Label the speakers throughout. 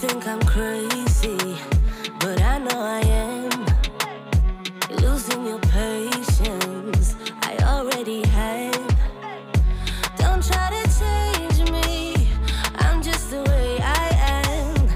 Speaker 1: think I'm crazy, but I know I am. Losing your patience. I already have. Don't try to change me. I'm just the way I am.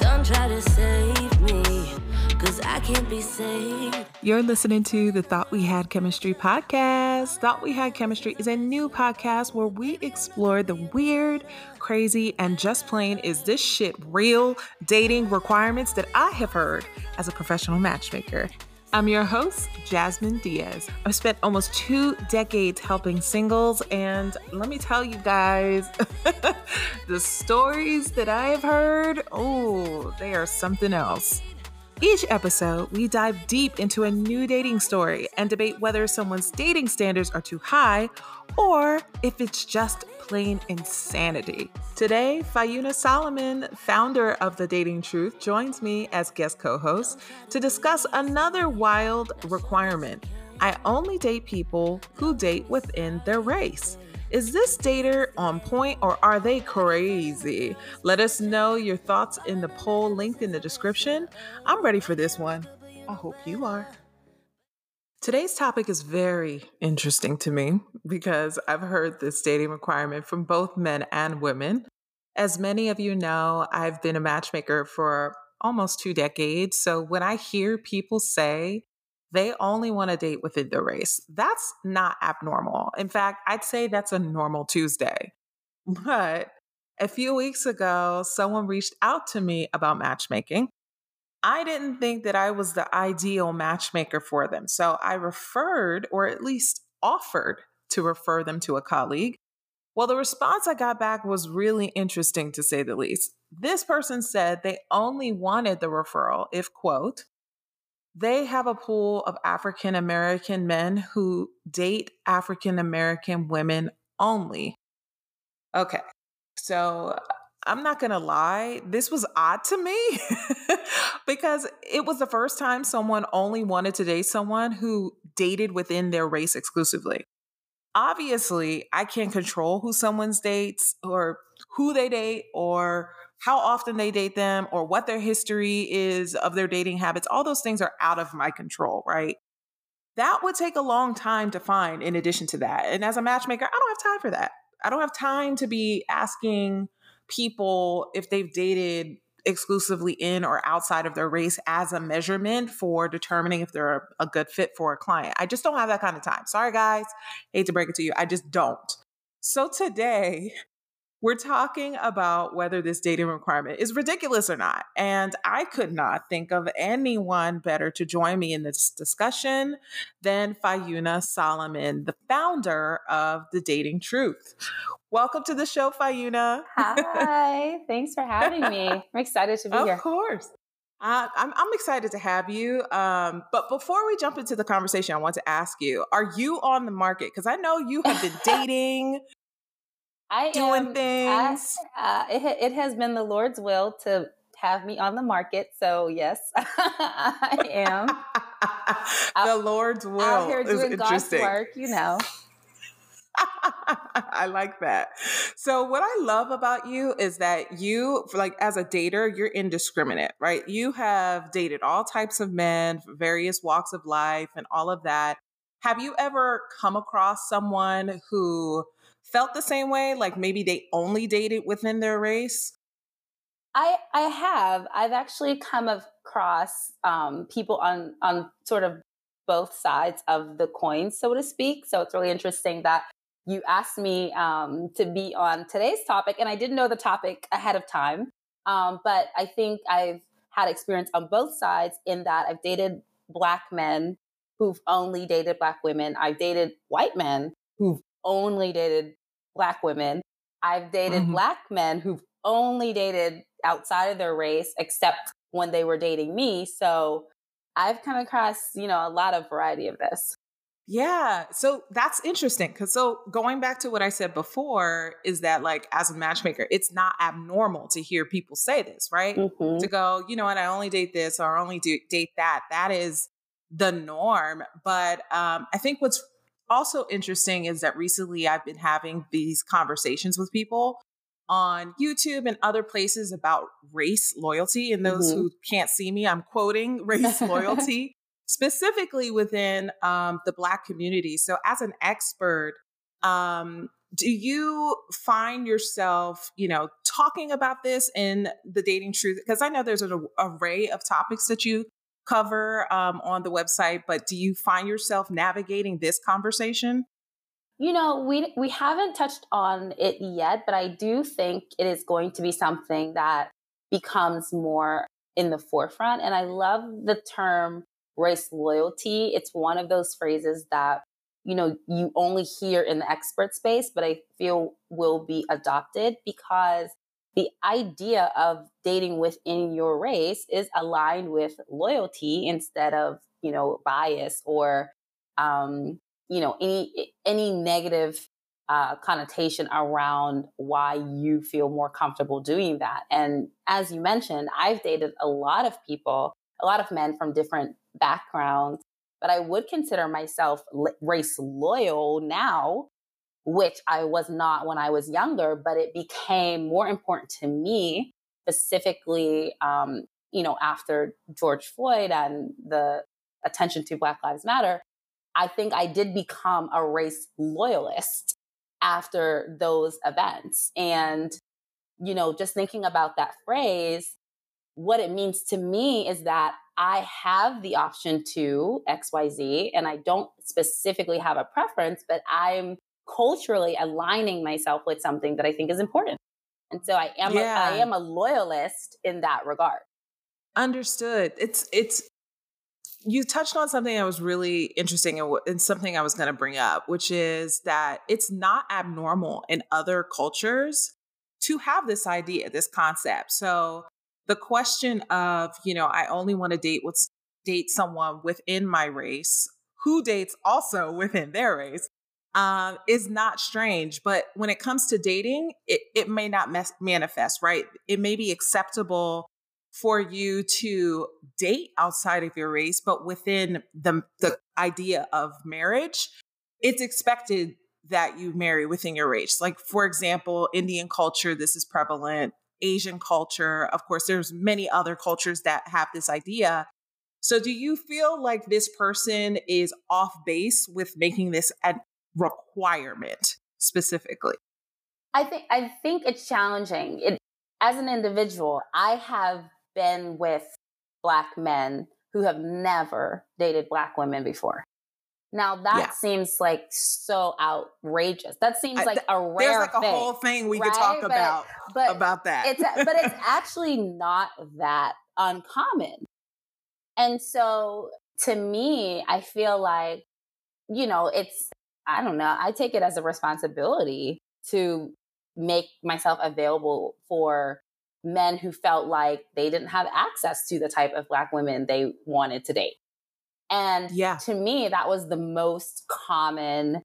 Speaker 1: Don't try to save me, cause I can't be saved.
Speaker 2: You're listening to the Thought We Had Chemistry podcast. Thought We Had Chemistry is a new podcast where we explore the weird, crazy, and just plain is this shit real dating requirements that I have heard as a professional matchmaker. I'm your host, Jasmine Diaz. I've spent almost two decades helping singles, and let me tell you guys, the stories that I have heard, oh, they are something else. Each episode, we dive deep into a new dating story and debate whether someone's dating standards are too high or if it's just plain insanity. Today, Fauna Solomon, founder of The Dating Truth, joins me as guest co host to discuss another wild requirement. I only date people who date within their race. Is this dater on point or are they crazy? Let us know your thoughts in the poll linked in the description. I'm ready for this one. I hope you are. Today's topic is very interesting to me because I've heard this dating requirement from both men and women. As many of you know, I've been a matchmaker for almost two decades. So when I hear people say they only want to date within their race, that's not abnormal. In fact, I'd say that's a normal Tuesday. But a few weeks ago, someone reached out to me about matchmaking. I didn't think that I was the ideal matchmaker for them. So I referred, or at least offered to refer them to a colleague. Well, the response I got back was really interesting to say the least. This person said they only wanted the referral if, quote, they have a pool of African American men who date African American women only. Okay, so uh, I'm not going to lie, this was odd to me because it was the first time someone only wanted to date someone who dated within their race exclusively. Obviously, I can't control who someone's dates or who they date or how often they date them or what their history is of their dating habits. All those things are out of my control, right? That would take a long time to find in addition to that. And as a matchmaker, I don't have time for that. I don't have time to be asking people if they've dated exclusively in or outside of their race as a measurement for determining if they're a good fit for a client. I just don't have that kind of time. Sorry, guys. Hate to break it to you. I just don't. So today, we're talking about whether this dating requirement is ridiculous or not. And I could not think of anyone better to join me in this discussion than Fauna Solomon, the founder of The Dating Truth. Welcome to the show, Fauna.
Speaker 3: Hi, thanks for having me. I'm excited to be
Speaker 2: of
Speaker 3: here.
Speaker 2: Of course. Uh, I'm, I'm, excited to have you. Um, but before we jump into the conversation, I want to ask you Are you on the market? Because I know you have been dating.
Speaker 3: I
Speaker 2: doing
Speaker 3: am,
Speaker 2: things.
Speaker 3: uh, it, it has been the Lord's will to have me on the market. So yes, I am.
Speaker 2: the Lord's will.
Speaker 3: Out here doing
Speaker 2: God's
Speaker 3: work, you know.
Speaker 2: I like that. So what I love about you is that you like as a dater, you're indiscriminate, right? You have dated all types of men, various walks of life and all of that. Have you ever come across someone who felt the same way? Like maybe they only dated within their race?
Speaker 3: I I have. I've actually come across um, people on on sort of both sides of the coin, so to speak. So it's really interesting that you asked me um, to be on today's topic, and I didn't know the topic ahead of time. Um, but I think I've had experience on both sides in that I've dated black men who've only dated black women. I've dated white men who've only dated black women. I've dated mm-hmm. black men who've only dated outside of their race, except when they were dating me. So I've come across, you know, a lot of variety of this.
Speaker 2: Yeah. So that's interesting. Cause so going back to what I said before is that like as a matchmaker, it's not abnormal to hear people say this, right? Mm-hmm. To go, you know what, I only date this or only do date that. That is the norm. But um, I think what's also interesting is that recently I've been having these conversations with people on YouTube and other places about race loyalty. And those mm-hmm. who can't see me, I'm quoting race loyalty specifically within um, the Black community. So, as an expert, um, do you find yourself, you know, talking about this in the dating truth? Because I know there's an array of topics that you cover um, on the website, but do you find yourself navigating this conversation?
Speaker 3: You know, we we haven't touched on it yet, but I do think it is going to be something that becomes more in the forefront. And I love the term race loyalty. It's one of those phrases that, you know, you only hear in the expert space, but I feel will be adopted because the idea of dating within your race is aligned with loyalty instead of, you know, bias or, um, you know, any, any negative uh, connotation around why you feel more comfortable doing that. And as you mentioned, I've dated a lot of people, a lot of men from different backgrounds, but I would consider myself race loyal now, which I was not when I was younger, but it became more important to me specifically, um, you know, after George Floyd and the attention to Black Lives Matter. I think I did become a race loyalist after those events. And, you know, just thinking about that phrase, what it means to me is that I have the option to XYZ, and I don't specifically have a preference, but I'm culturally aligning myself with something that I think is important. And so I am yeah. a, I am a loyalist in that regard.
Speaker 2: Understood. It's it's you touched on something that was really interesting and, and something I was going to bring up, which is that it's not abnormal in other cultures to have this idea, this concept. So the question of, you know, I only want to date with date someone within my race who dates also within their race um, is not strange. But when it comes to dating, it, it may not mes- manifest, right? It may be acceptable for you to date outside of your race, but within the, the idea of marriage, it's expected that you marry within your race. Like, for example, Indian culture, this is prevalent. Asian culture. Of course, there's many other cultures that have this idea. So do you feel like this person is off base with making this a requirement specifically?
Speaker 3: I think I think it's challenging. It as an individual, I have been with black men who have never dated black women before. Now that yeah. seems like so outrageous. That seems like a rare. There's
Speaker 2: like a
Speaker 3: thing,
Speaker 2: whole thing we right? could talk but, about but about that.
Speaker 3: It's but it's actually not that uncommon. And so to me, I feel like you know it's I don't know. I take it as a responsibility to make myself available for men who felt like they didn't have access to the type of black women they wanted to date. And yeah. to me, that was the most common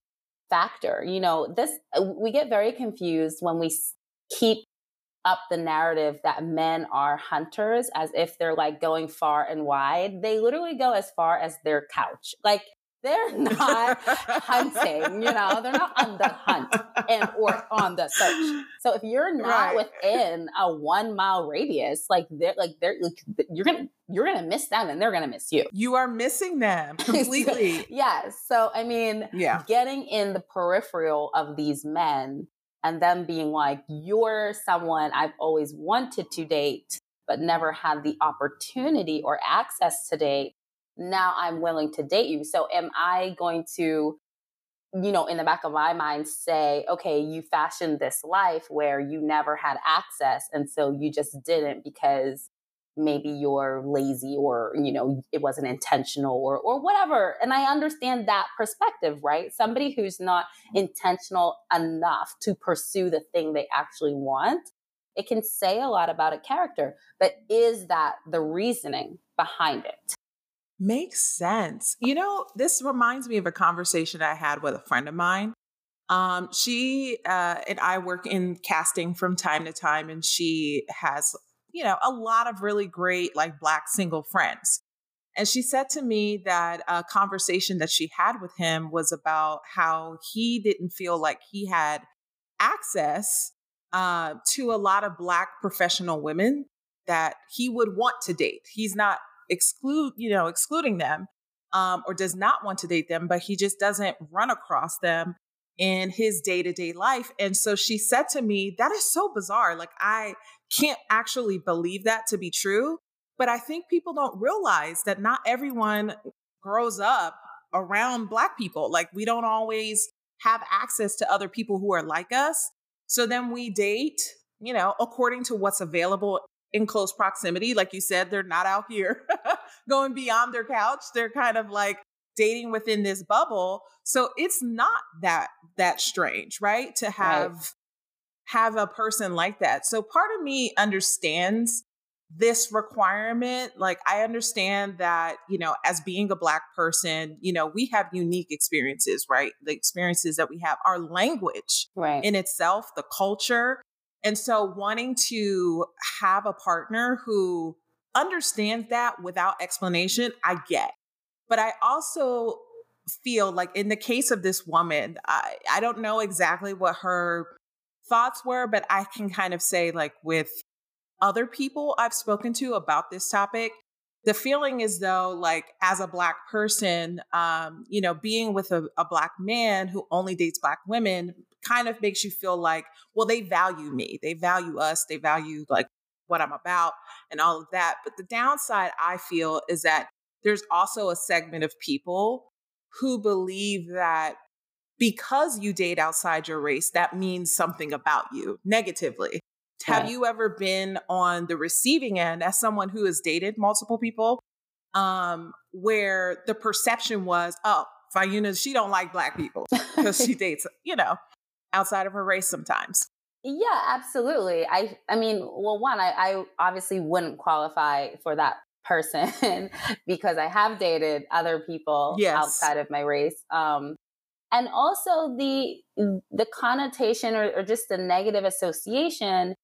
Speaker 3: factor. You know, this, we get very confused when we keep up the narrative that men are hunters as if they're like going far and wide. They literally go as far as their couch. Like they're not hunting, you know, they're not on the hunt and or on the search. So if you're not right. within a one mile radius, like they're like they're like, you're gonna you're gonna miss them and they're gonna miss you.
Speaker 2: You are missing them completely.
Speaker 3: yes. So I mean, yeah, getting in the peripheral of these men and them being like, you're someone I've always wanted to date, but never had the opportunity or access to date now I'm willing to date you. So am I going to, you know, in the back of my mind say, okay, you fashioned this life where you never had access. And so you just didn't because maybe you're lazy or, you know, it wasn't intentional or, or whatever. And I understand that perspective, right? Somebody who's not mm-hmm. intentional enough to pursue the thing they actually want. It can say a lot about a character, but is that the reasoning behind it?
Speaker 2: Makes sense. You know, this reminds me of a conversation I had with a friend of mine. Um, she uh, and I work in casting from time to time, and she has, you know, a lot of really great, like, Black single friends. And she said to me that a conversation that she had with him was about how he didn't feel like he had access uh, to a lot of Black professional women that he would want to date. He's not exclude, you know, excluding them um, or does not want to date them, but he just doesn't run across them in his day to day life. And so she said to me, That is so bizarre. Like, I can't actually believe that to be true. But I think people don't realize that not everyone grows up around Black people. Like, we don't always have access to other people who are like us. So then we date, you know, according to what's available in close proximity. Like you said, they're not out here going beyond their couch. They're kind of like dating within this bubble. So it's not that that strange, right? To have right. have a person like that. So part of me understands this requirement like i understand that you know as being a black person you know we have unique experiences right the experiences that we have our language
Speaker 3: right
Speaker 2: in itself the culture and so wanting to have a partner who understands that without explanation, I get. But I also feel like in the case of this woman, I, I don't know exactly what her thoughts were, but I can kind of say, like, with other people I've spoken to about this topic, the feeling is though, like, as a Black person, um, you know, being with a, a Black man who only dates Black women kind of makes you feel like, well, they value me, they value us, they value like what I'm about and all of that. But the downside I feel is that there's also a segment of people who believe that because you date outside your race, that means something about you negatively. Yeah. Have you ever been on the receiving end as someone who has dated multiple people um, where the perception was, oh, Fauna, she don't like black people because she dates, you know, outside of her race sometimes.
Speaker 3: Yeah, absolutely. I I mean, well, one, I, I obviously wouldn't qualify for that person because I have dated other people yes. outside of my race. Um, and also the the connotation or, or just the negative association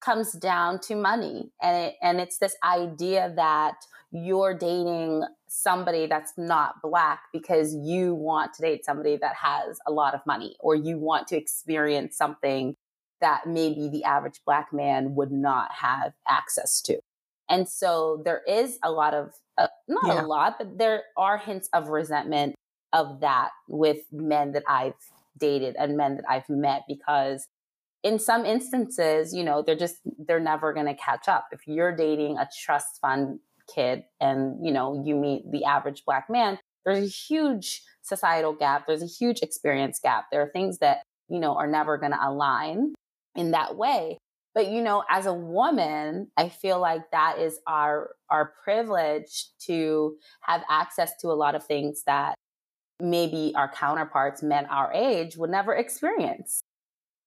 Speaker 3: comes down to money, and it, and it's this idea that you're dating somebody that's not black because you want to date somebody that has a lot of money or you want to experience something that maybe the average black man would not have access to. And so there is a lot of, uh, not yeah. a lot, but there are hints of resentment of that with men that I've dated and men that I've met because in some instances, you know, they're just, they're never going to catch up. If you're dating a trust fund kid and you know you meet the average black man there's a huge societal gap there's a huge experience gap. There are things that you know are never going to align in that way. But you know as a woman i feel like that is our our privilege to have access to a lot of things that maybe our counterparts men our age would never experience.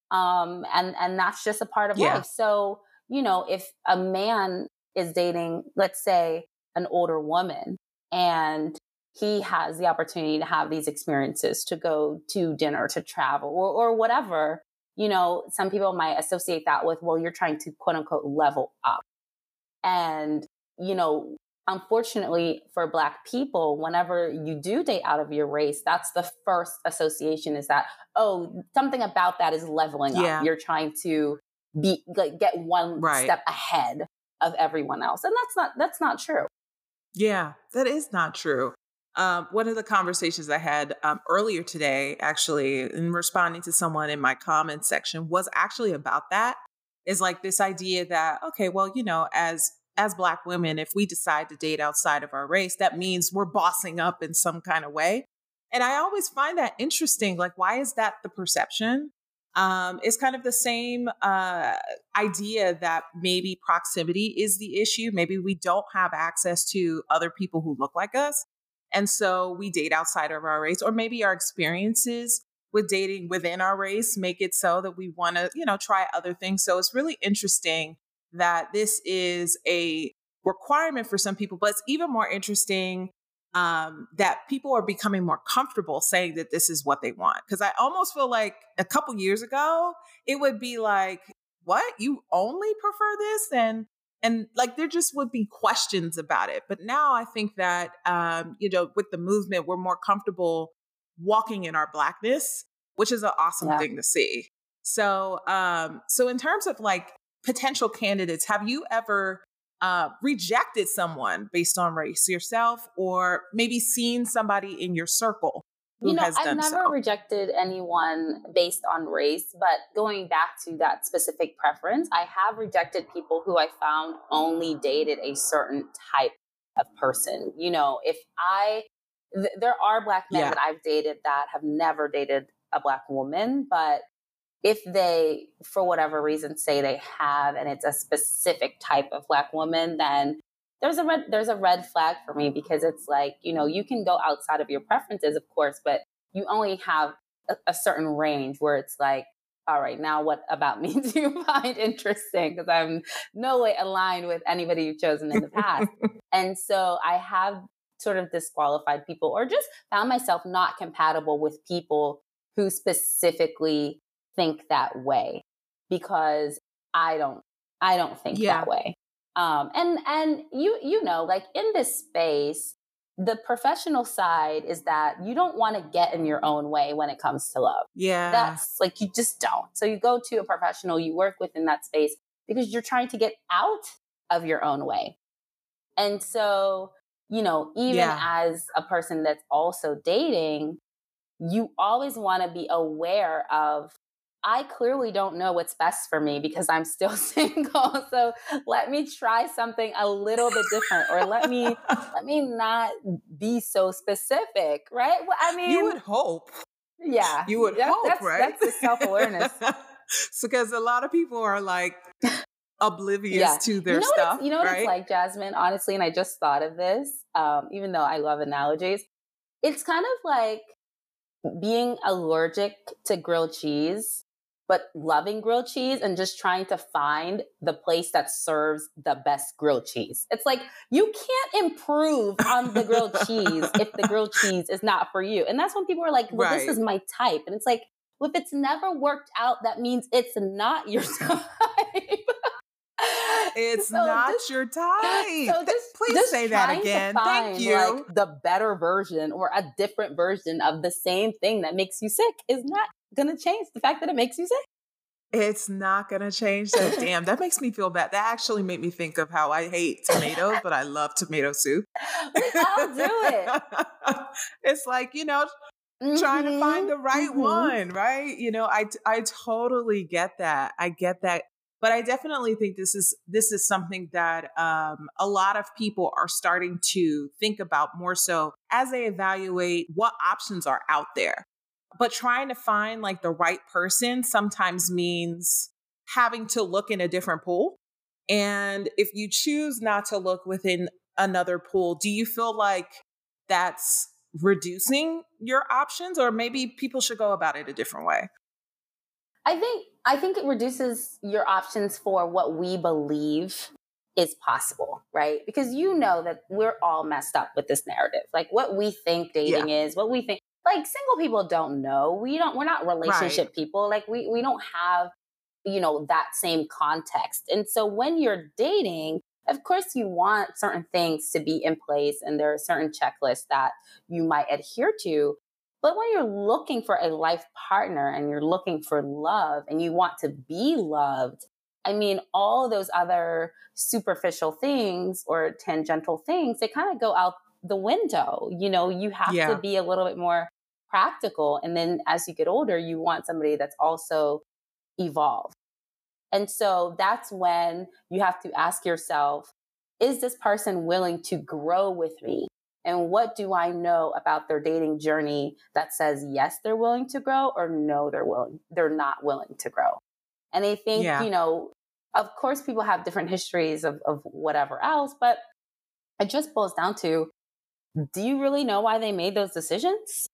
Speaker 3: Um and and that's just a part of yeah. life. So you know if a man is dating, let's say, an older woman and he has the opportunity to have these experiences to go to dinner, to travel, or, or whatever, you know, some people might associate that with, well, you're trying to quote unquote level up. And, you know, unfortunately for Black people, whenever you do date out of your race, that's the first association is that, oh, something about that is leveling yeah. up. You're trying to be like get one right. step ahead of everyone else. And that's not that's not true.
Speaker 2: Yeah, that is not true. Um, one of the conversations I had um, earlier today, actually, in responding to someone in my comments section, was actually about that. Is like this idea that okay, well, you know, as as Black women, if we decide to date outside of our race, that means we're bossing up in some kind of way. And I always find that interesting. Like, why is that the perception? Um, is kind of the same uh, idea that maybe proximity is the issue. Maybe we don't have access to other people who look like us. And so we date outside of our race, or maybe our experiences with dating within our race make it so that we want to, you know, try other things. So it's really interesting that this is a requirement for some people, but it's even more interesting um, that people are becoming more comfortable saying that this is what they want. Because I almost feel like a couple years ago, it would be like, "What? You only prefer this?" and and like there just would be questions about it. But now I think that um, you know, with the movement, we're more comfortable walking in our blackness, which is an awesome yeah. thing to see. So, um, so in terms of like potential candidates, have you ever uh, rejected someone based on race yourself, or maybe seen somebody in your circle
Speaker 3: you know, I've never so. rejected anyone based on race, but going back to that specific preference, I have rejected people who I found only dated a certain type of person. You know, if I, th- there are black men yeah. that I've dated that have never dated a black woman, but if they, for whatever reason, say they have and it's a specific type of black woman, then there's a red there's a red flag for me because it's like you know you can go outside of your preferences of course but you only have a, a certain range where it's like all right now what about me? Do you find interesting? Because i'm no way aligned with anybody you've chosen in the past. And so i have sort of disqualified people or just found myself not compatible with people who specifically think that way because i don't i don't think yeah. that way. Um, and and you you know like in this space the professional side is that you don't want to get in your own way when it comes to love.
Speaker 2: Yeah.
Speaker 3: That's like you just don't. So you go to a professional you work within that space because you're trying to get out of your own way. And so you know even yeah. as a person that's also dating you always want to be aware of I clearly don't know what's best for me because I'm still single. So let me try something a little bit different or let me let me not be so specific, right? Well, I mean
Speaker 2: You would hope.
Speaker 3: Yeah.
Speaker 2: You would hope,
Speaker 3: that's,
Speaker 2: right?
Speaker 3: That's the self-awareness.
Speaker 2: so because a lot of people are like oblivious yeah. to their
Speaker 3: you know
Speaker 2: stuff.
Speaker 3: You know what
Speaker 2: right?
Speaker 3: it's like, Jasmine, honestly, and I just thought of this, um, even though I love analogies. It's kind of like being allergic to grilled cheese but loving grilled cheese and just trying to find the place that serves the best grilled cheese. It's like you can't improve on the grilled cheese if the grilled cheese is not for you. And that's when people are like, well, right. this is my type. And it's like, well, if it's never worked out, that means it's not your type.
Speaker 2: it's so not just, your type. So just, Please just say that again. Find, Thank you. Like,
Speaker 3: the better version or a different version of the same thing that makes you sick is not going to change the fact that it makes you sick.
Speaker 2: It's not going to change that. Damn, that makes me feel bad. That actually made me think of how I hate tomatoes, but I love tomato soup.
Speaker 3: I'll do it.
Speaker 2: it's like, you know, mm-hmm. trying to find mm-hmm, the right mm-hmm. one, right? You know, I I totally get that. I get that. But I definitely think this is this is something that um, a lot of people are starting to think about more so as they evaluate what options are out there but trying to find like the right person sometimes means having to look in a different pool. And if you choose not to look within another pool, do you feel like that's reducing your options or maybe people should go about it a different way?
Speaker 3: I think I think it reduces your options for what we believe is possible, right? Because you know that we're all messed up with this narrative. Like what we think dating yeah. is, what we think like single people don't know. We don't we're not relationship right. people. Like we we don't have you know that same context. And so when you're dating, of course you want certain things to be in place and there are certain checklists that you might adhere to. But when you're looking for a life partner and you're looking for love and you want to be loved, I mean, all those other superficial things or tangential things, they kind of go out the window. You know, you have yeah. to be a little bit more practical. And then as you get older, you want somebody that's also evolved. And so that's when you have to ask yourself, is this person willing to grow with me? And what do I know about their dating journey that says yes, they're willing to grow or no, they're willing, they're not willing to grow. And I think, yeah. you know, of course people have different histories of, of whatever else, but it just boils down to do you really know why they made those decisions?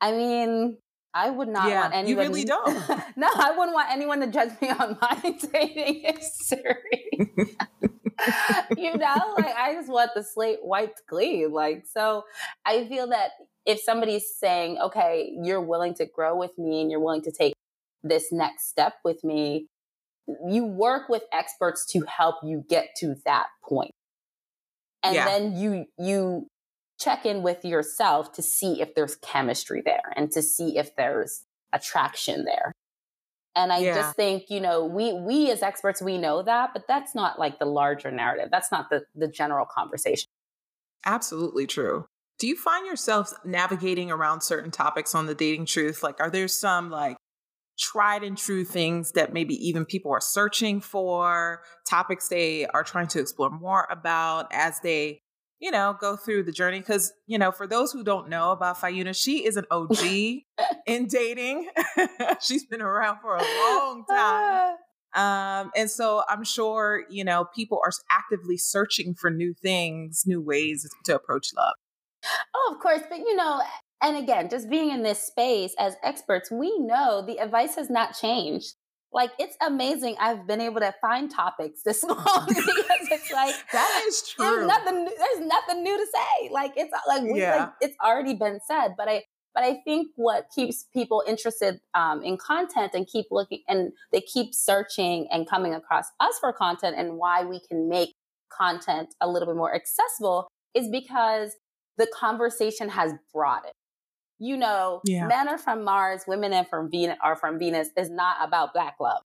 Speaker 3: I mean, I would not yeah, want anyone.
Speaker 2: You really don't.
Speaker 3: no, I wouldn't want anyone to judge me on my dating history. you know, like I just want the slate wiped clean. Like, so I feel that if somebody's saying, okay, you're willing to grow with me and you're willing to take this next step with me, you work with experts to help you get to that point. And yeah. then you you check in with yourself to see if there's chemistry there and to see if there's attraction there. And I
Speaker 2: Yeah.
Speaker 3: just think, you know, we we as experts we know that, but that's not like the larger narrative. That's not the the general conversation.
Speaker 2: Absolutely true. Do you find yourself navigating around certain topics on the dating truth? Like, are there some like tried and true things that maybe even people are searching for, topics they are trying to explore more about as they, you know, go through the journey? Because, you know, for those who don't know about Fauna, she is an OG in dating. She's been around for a long time. Um, and so I'm sure, you know, people are actively searching for new things, new ways to approach love.
Speaker 3: Oh, of course. But, you know, and again, just being in this space as experts, we know the advice has not changed. Like, it's amazing. I've been able to find topics this long because it's like,
Speaker 2: That is
Speaker 3: there's
Speaker 2: true.
Speaker 3: nothing, there's nothing new to say. Like, it's like, we,
Speaker 2: Yeah.
Speaker 3: like, it's already been said. But I, but I think what keeps people interested um, in content and keep looking and they keep searching and coming across us for content and why we can make content a little bit more accessible is because the conversation has broadened. You know,
Speaker 2: Yeah.
Speaker 3: men are from Mars, women are from Venus are from Venus is not about black love.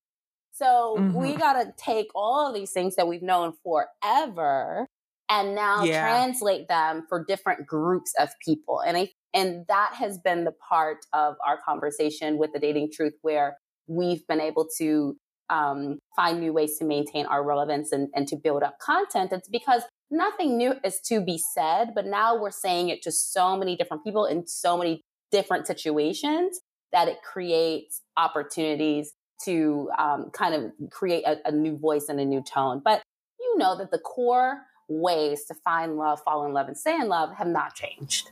Speaker 3: So we
Speaker 2: Mhm.
Speaker 3: gotta take all of these things that we've known forever and now
Speaker 2: Yeah.
Speaker 3: translate them for different groups of people. And I and that has been the part of our conversation with the dating truth where we've been able to um, find new ways to maintain our relevance and, and to build up content. It's because nothing new is to be said, but now we're saying it to so many different people in so many different situations that it creates opportunities to um, kind of create a, a new voice and a new tone. But you know that the core ways to find love, fall in love, and stay in love have not changed.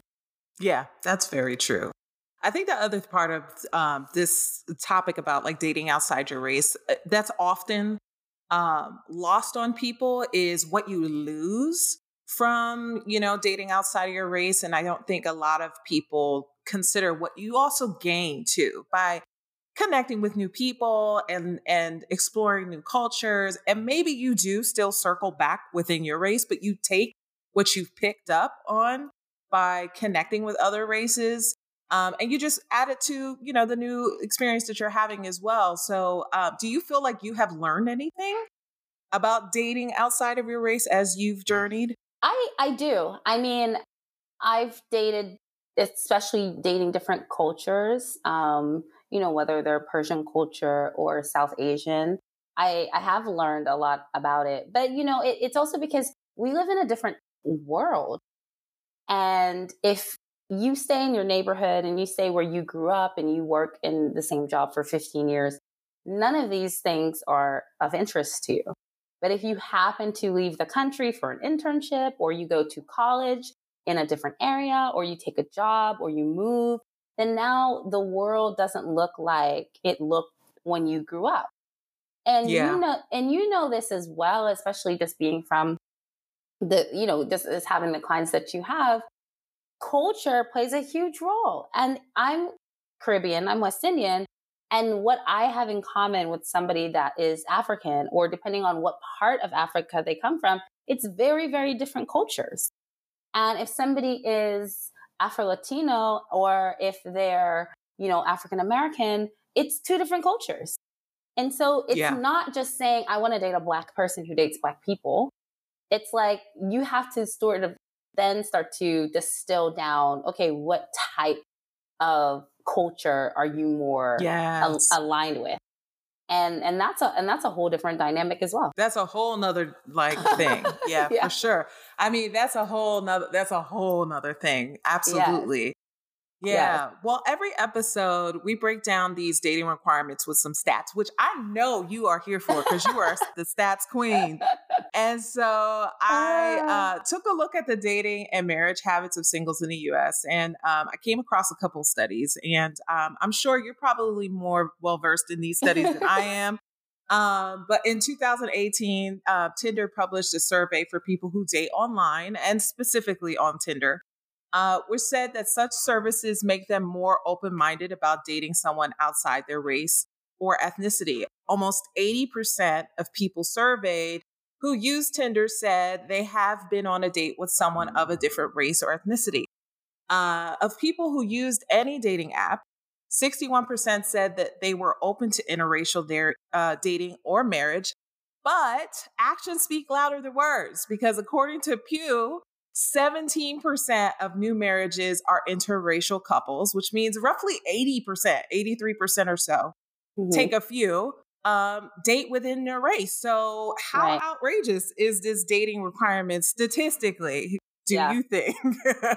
Speaker 2: Yeah, that's very true. I think the other part of um, this topic about like dating outside your race uh, that's often um, lost on people is what you lose from you know dating outside of your race, and I don't think a lot of people consider what you also gain too by connecting with new people and and exploring new cultures and maybe you do still circle back within your race but you take what you've picked up on by connecting with other races um, and you just add it to you know the new experience that you're having as well so uh, do you feel like you have learned anything about dating outside of your race as you've journeyed
Speaker 3: I I do. I mean, I've dated, especially dating different cultures. Um, you know, whether they're Persian culture or South Asian. I I have learned a lot about it, but you know, it, it's also because we live in a different world, and if you stay in your neighborhood and you stay where you grew up and you work in the same job for 15 years, none of these things are of interest to you. But if you happen to leave the country for an internship or you go to college in a different area or you take a job or you move, then now the world doesn't look like it looked when you grew up. And
Speaker 2: Yeah.
Speaker 3: you know and you know this as well, especially just being from the, you know, just as having the clients that you have, culture plays a huge role. And I'm Caribbean, I'm West Indian, and what I have in common with somebody that is African, or depending on what part of Africa they come from, it's very, very different cultures. And if somebody is Afro Latino or if they're, you know, African American, it's two different cultures. And so it's
Speaker 2: Yeah.
Speaker 3: not just saying, I want to date a black person who dates black people. It's like you have to sort of then start to distill down, okay, what type of culture are you more al-
Speaker 2: yes
Speaker 3: aligned with? And and that's a and that's a whole different dynamic as well.
Speaker 2: That's a whole nother like thing. Yeah,
Speaker 3: Yeah.
Speaker 2: for sure. I mean, that's a whole nother that's a whole nother thing. Absolutely. Yeah.
Speaker 3: Yes.
Speaker 2: Well, every episode we break down these dating requirements with some stats, which I know you are here for because you are the stats queen. And so I
Speaker 3: Ah.
Speaker 2: uh, took a look at the dating and marriage habits of singles in the US, and um, I came across a couple studies. And um, I'm sure you're probably more well versed in these studies than I am. Um, but in 2018, uh, Tinder published a survey for people who date online and specifically on Tinder, uh, which said that such services make them more open minded about dating someone outside their race or ethnicity. Almost 80% of people surveyed who use Tinder said they have been on a date with someone of a different race or ethnicity. Uh, of people who used any dating app, 61% said that they were open to interracial da- uh, dating or marriage. But actions speak louder than words because according to Pew, 17% of new marriages are interracial couples, which means roughly 80%, 83% or so, mm-hmm. take a few, um, date within their race. So, how right. outrageous is this dating requirement statistically? Do yeah. you think?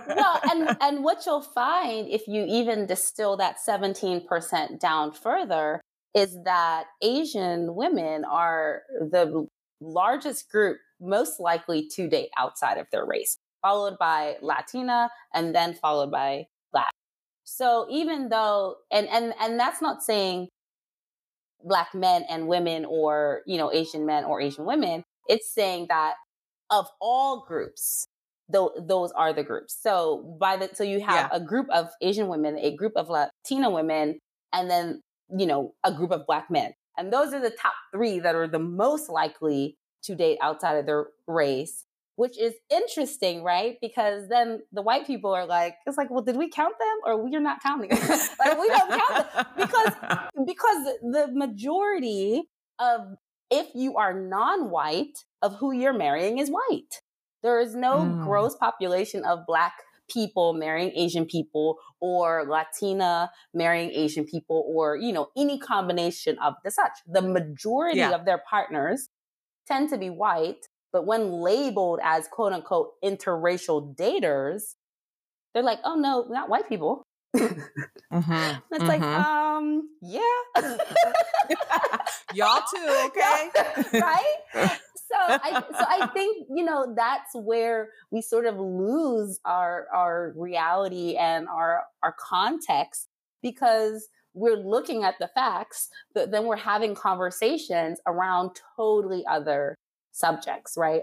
Speaker 3: well, and and what you'll find if you even distill that 17% down further is that Asian women are the largest group most likely to date outside of their race followed by Latina, and then followed by Black. So even though, and, and, and that's not saying Black men and women or, you know, Asian men or Asian women, it's saying that of all groups, th- those are the groups. So by the, so you have yeah. a group of Asian women, a group of Latina women, and then, you know, a group of Black men. And those are the top three that are the most likely to date outside of their race which is interesting, right? Because then the white people are like, it's like, well, did we count them or we're not counting? like we don't count them because because the majority of if you are non-white of who you're marrying is white. There is no mm. gross population of black people marrying Asian people or Latina marrying Asian people or, you know, any combination of the such. The majority yeah. of their partners tend to be white but when labeled as quote unquote interracial daters, they're like, oh no, not white people. mm-hmm, it's mm-hmm. like, um, yeah.
Speaker 2: Y'all too, okay?
Speaker 3: right? So I so I think, you know, that's where we sort of lose our our reality and our our context because we're looking at the facts, but then we're having conversations around totally other subjects, right?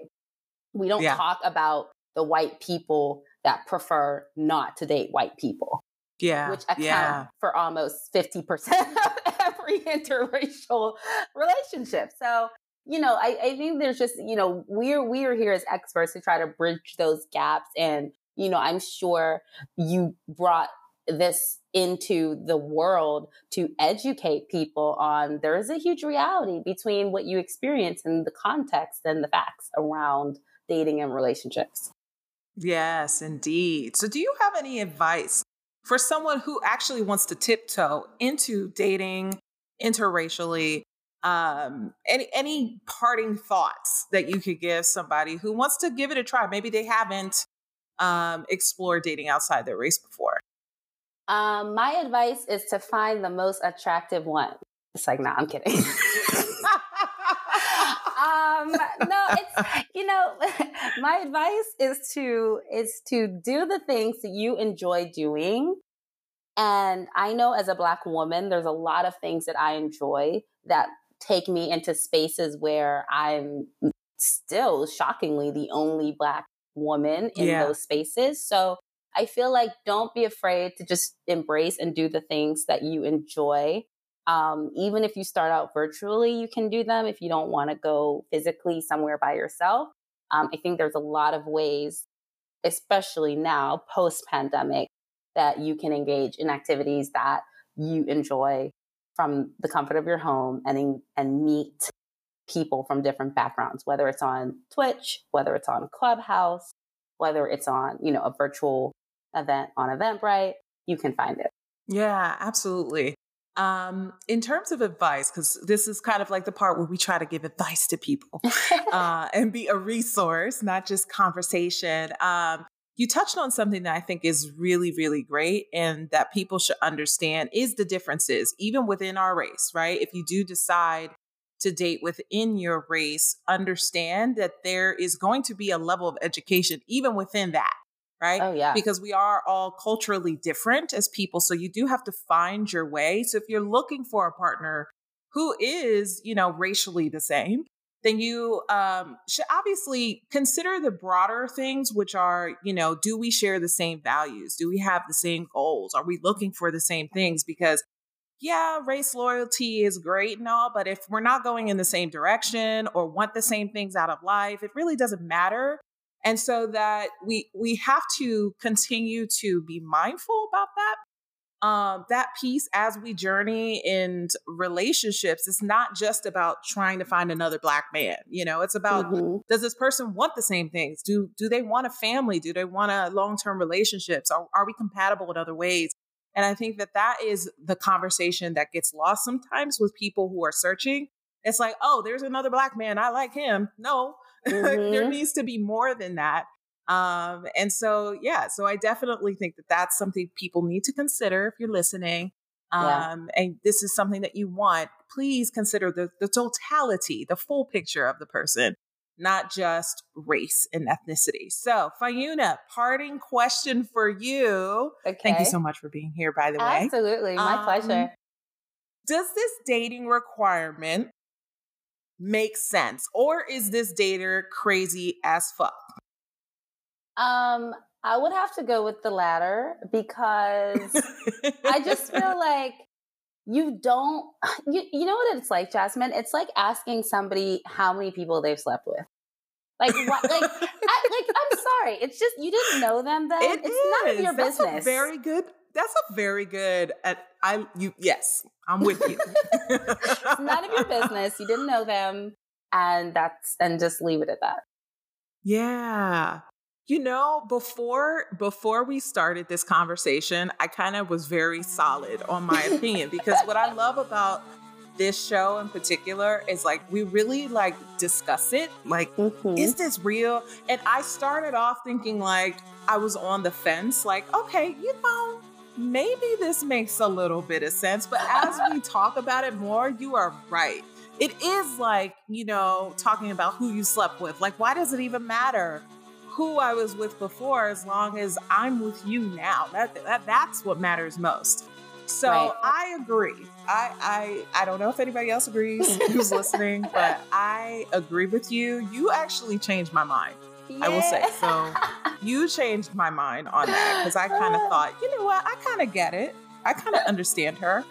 Speaker 3: We don't yeah. talk about the white people that prefer not to date white people.
Speaker 2: Yeah.
Speaker 3: Which account
Speaker 2: yeah.
Speaker 3: for almost 50% of every interracial relationship. So, you know, I, I think there's just, you know, we're we're here as experts to try to bridge those gaps. And, you know, I'm sure you brought this into the world to educate people on there is a huge reality between what you experience and the context and the facts around dating and relationships.
Speaker 2: Yes, indeed. So, do you have any advice for someone who actually wants to tiptoe into dating interracially? Um, any any parting thoughts that you could give somebody who wants to give it a try? Maybe they haven't um, explored dating outside their race before.
Speaker 3: Um, my advice is to find the most attractive one. It's like, nah, I'm kidding. um, no, it's you know, my advice is to is to do the things that you enjoy doing. And I know as a black woman, there's a lot of things that I enjoy that take me into spaces where I'm still shockingly the only black woman in yeah. those spaces. So I feel like don't be afraid to just embrace and do the things that you enjoy. Um, even if you start out virtually, you can do them if you don't want to go physically somewhere by yourself. Um, I think there's a lot of ways, especially now, post pandemic, that you can engage in activities that you enjoy from the comfort of your home and, and meet people from different backgrounds, whether it's on Twitch, whether it's on Clubhouse, whether it's on, you know, a virtual event on Eventbrite, you can find it.
Speaker 2: Yeah, absolutely. Um, in terms of advice, because this is kind of like the part where we try to give advice to people uh, and be a resource, not just conversation. Um, you touched on something that I think is really, really great and that people should understand is the differences, even within our race, right? If you do decide to date within your race, understand that there is going to be a level of education even within that right?
Speaker 3: Oh, yeah.
Speaker 2: Because we are all culturally different as people. So you do have to find your way. So if you're looking for a partner who is, you know, racially the same, then you um, should obviously consider the broader things, which are, you know, do we share the same values? Do we have the same goals? Are we looking for the same things? Because yeah, race loyalty is great and all, but if we're not going in the same direction or want the same things out of life, it really doesn't matter and so that we we have to continue to be mindful about that um, that piece as we journey in relationships, it's not just about trying to find another black man. You know, it's about mm-hmm. does this person want the same things? Do do they want a family? Do they want a long term relationships? Are, are we compatible in other ways? And I think that that is the conversation that gets lost sometimes with people who are searching. It's like, oh, there's another black man. I like him. No, mm-hmm. there needs to be more than that. Um, and so, yeah, so I definitely think that that's something people need to consider if you're listening. Um, yeah. and this is something that you want, please consider the, the totality, the full picture of the person, not just race and ethnicity. So, Fauna, parting question for you. Okay. Thank you so much for being here, by the
Speaker 3: way. Absolutely. My um, pleasure.
Speaker 2: Does this dating requirement make sense? Or is this dater crazy as fuck?
Speaker 3: Um, I would have to go with the latter because I just feel like you don't you you know what it's like, Jasmine? It's like asking somebody how many people they've slept with. Like what like I, like I'm sorry. It's just you didn't know them then. It it's is. none of your
Speaker 2: That's
Speaker 3: business.
Speaker 2: very good that's a very good at I you yes, I'm with you.
Speaker 3: it's none of your business. You didn't know them and that's and just leave it at that.
Speaker 2: Yeah. You know, before before we started this conversation, I kind of was very solid on my opinion because what I love about this show in particular is like we really like discuss it like mm-hmm. is this real and i started off thinking like i was on the fence like okay you know maybe this makes a little bit of sense but as we talk about it more you are right it is like you know talking about who you slept with like why does it even matter who I was with before as long as I'm with you now. That, that that's what matters most. So right. I agree. I, I I don't know if anybody else agrees who's listening, but I agree with you. You actually changed my mind. Yeah. I will say. So you changed my mind on that because I kind of thought, you know what, I kind of get it. I kind of understand her.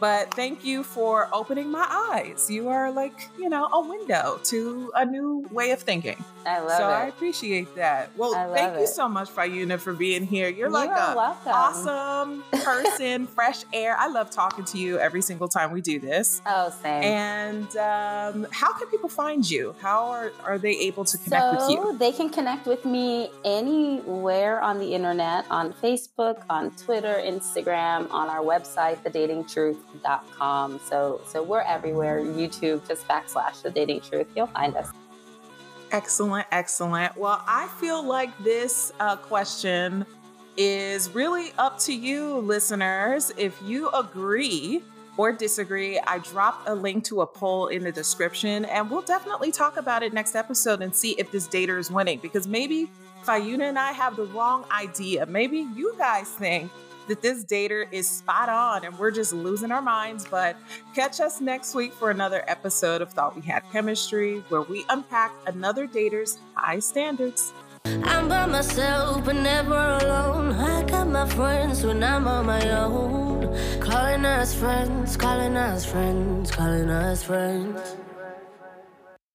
Speaker 2: But thank you for opening my eyes. You are like, you know, a window to a new way of thinking.
Speaker 3: I love
Speaker 2: so
Speaker 3: it. So
Speaker 2: I appreciate that. Well, thank it. you so much, Fauna, for being here. You're you like a welcome. awesome person, fresh air. I love talking to you every single time we do this.
Speaker 3: Oh, same.
Speaker 2: And um, how can people find you? How are, are they able to connect
Speaker 3: so
Speaker 2: with you?
Speaker 3: They can connect with me anywhere on the internet, on Facebook, on Twitter, Instagram, on our website, The Dating Truth. So so we're everywhere. YouTube, just backslash the dating truth. You'll find us.
Speaker 2: Excellent, excellent. Well, I feel like this uh, question is really up to you, listeners. If you agree or disagree, I dropped a link to a poll in the description, and we'll definitely talk about it next episode and see if this dater is winning because maybe Fauna and I have the wrong idea. Maybe you guys think that this dater is spot on and we're just losing our minds. But catch us next week for another episode of Thought We Had Chemistry, where we unpack another dater's high standards.
Speaker 1: I'm by myself, but never alone. I got my friends when I'm on my own. Calling us friends, calling us friends, calling us friends.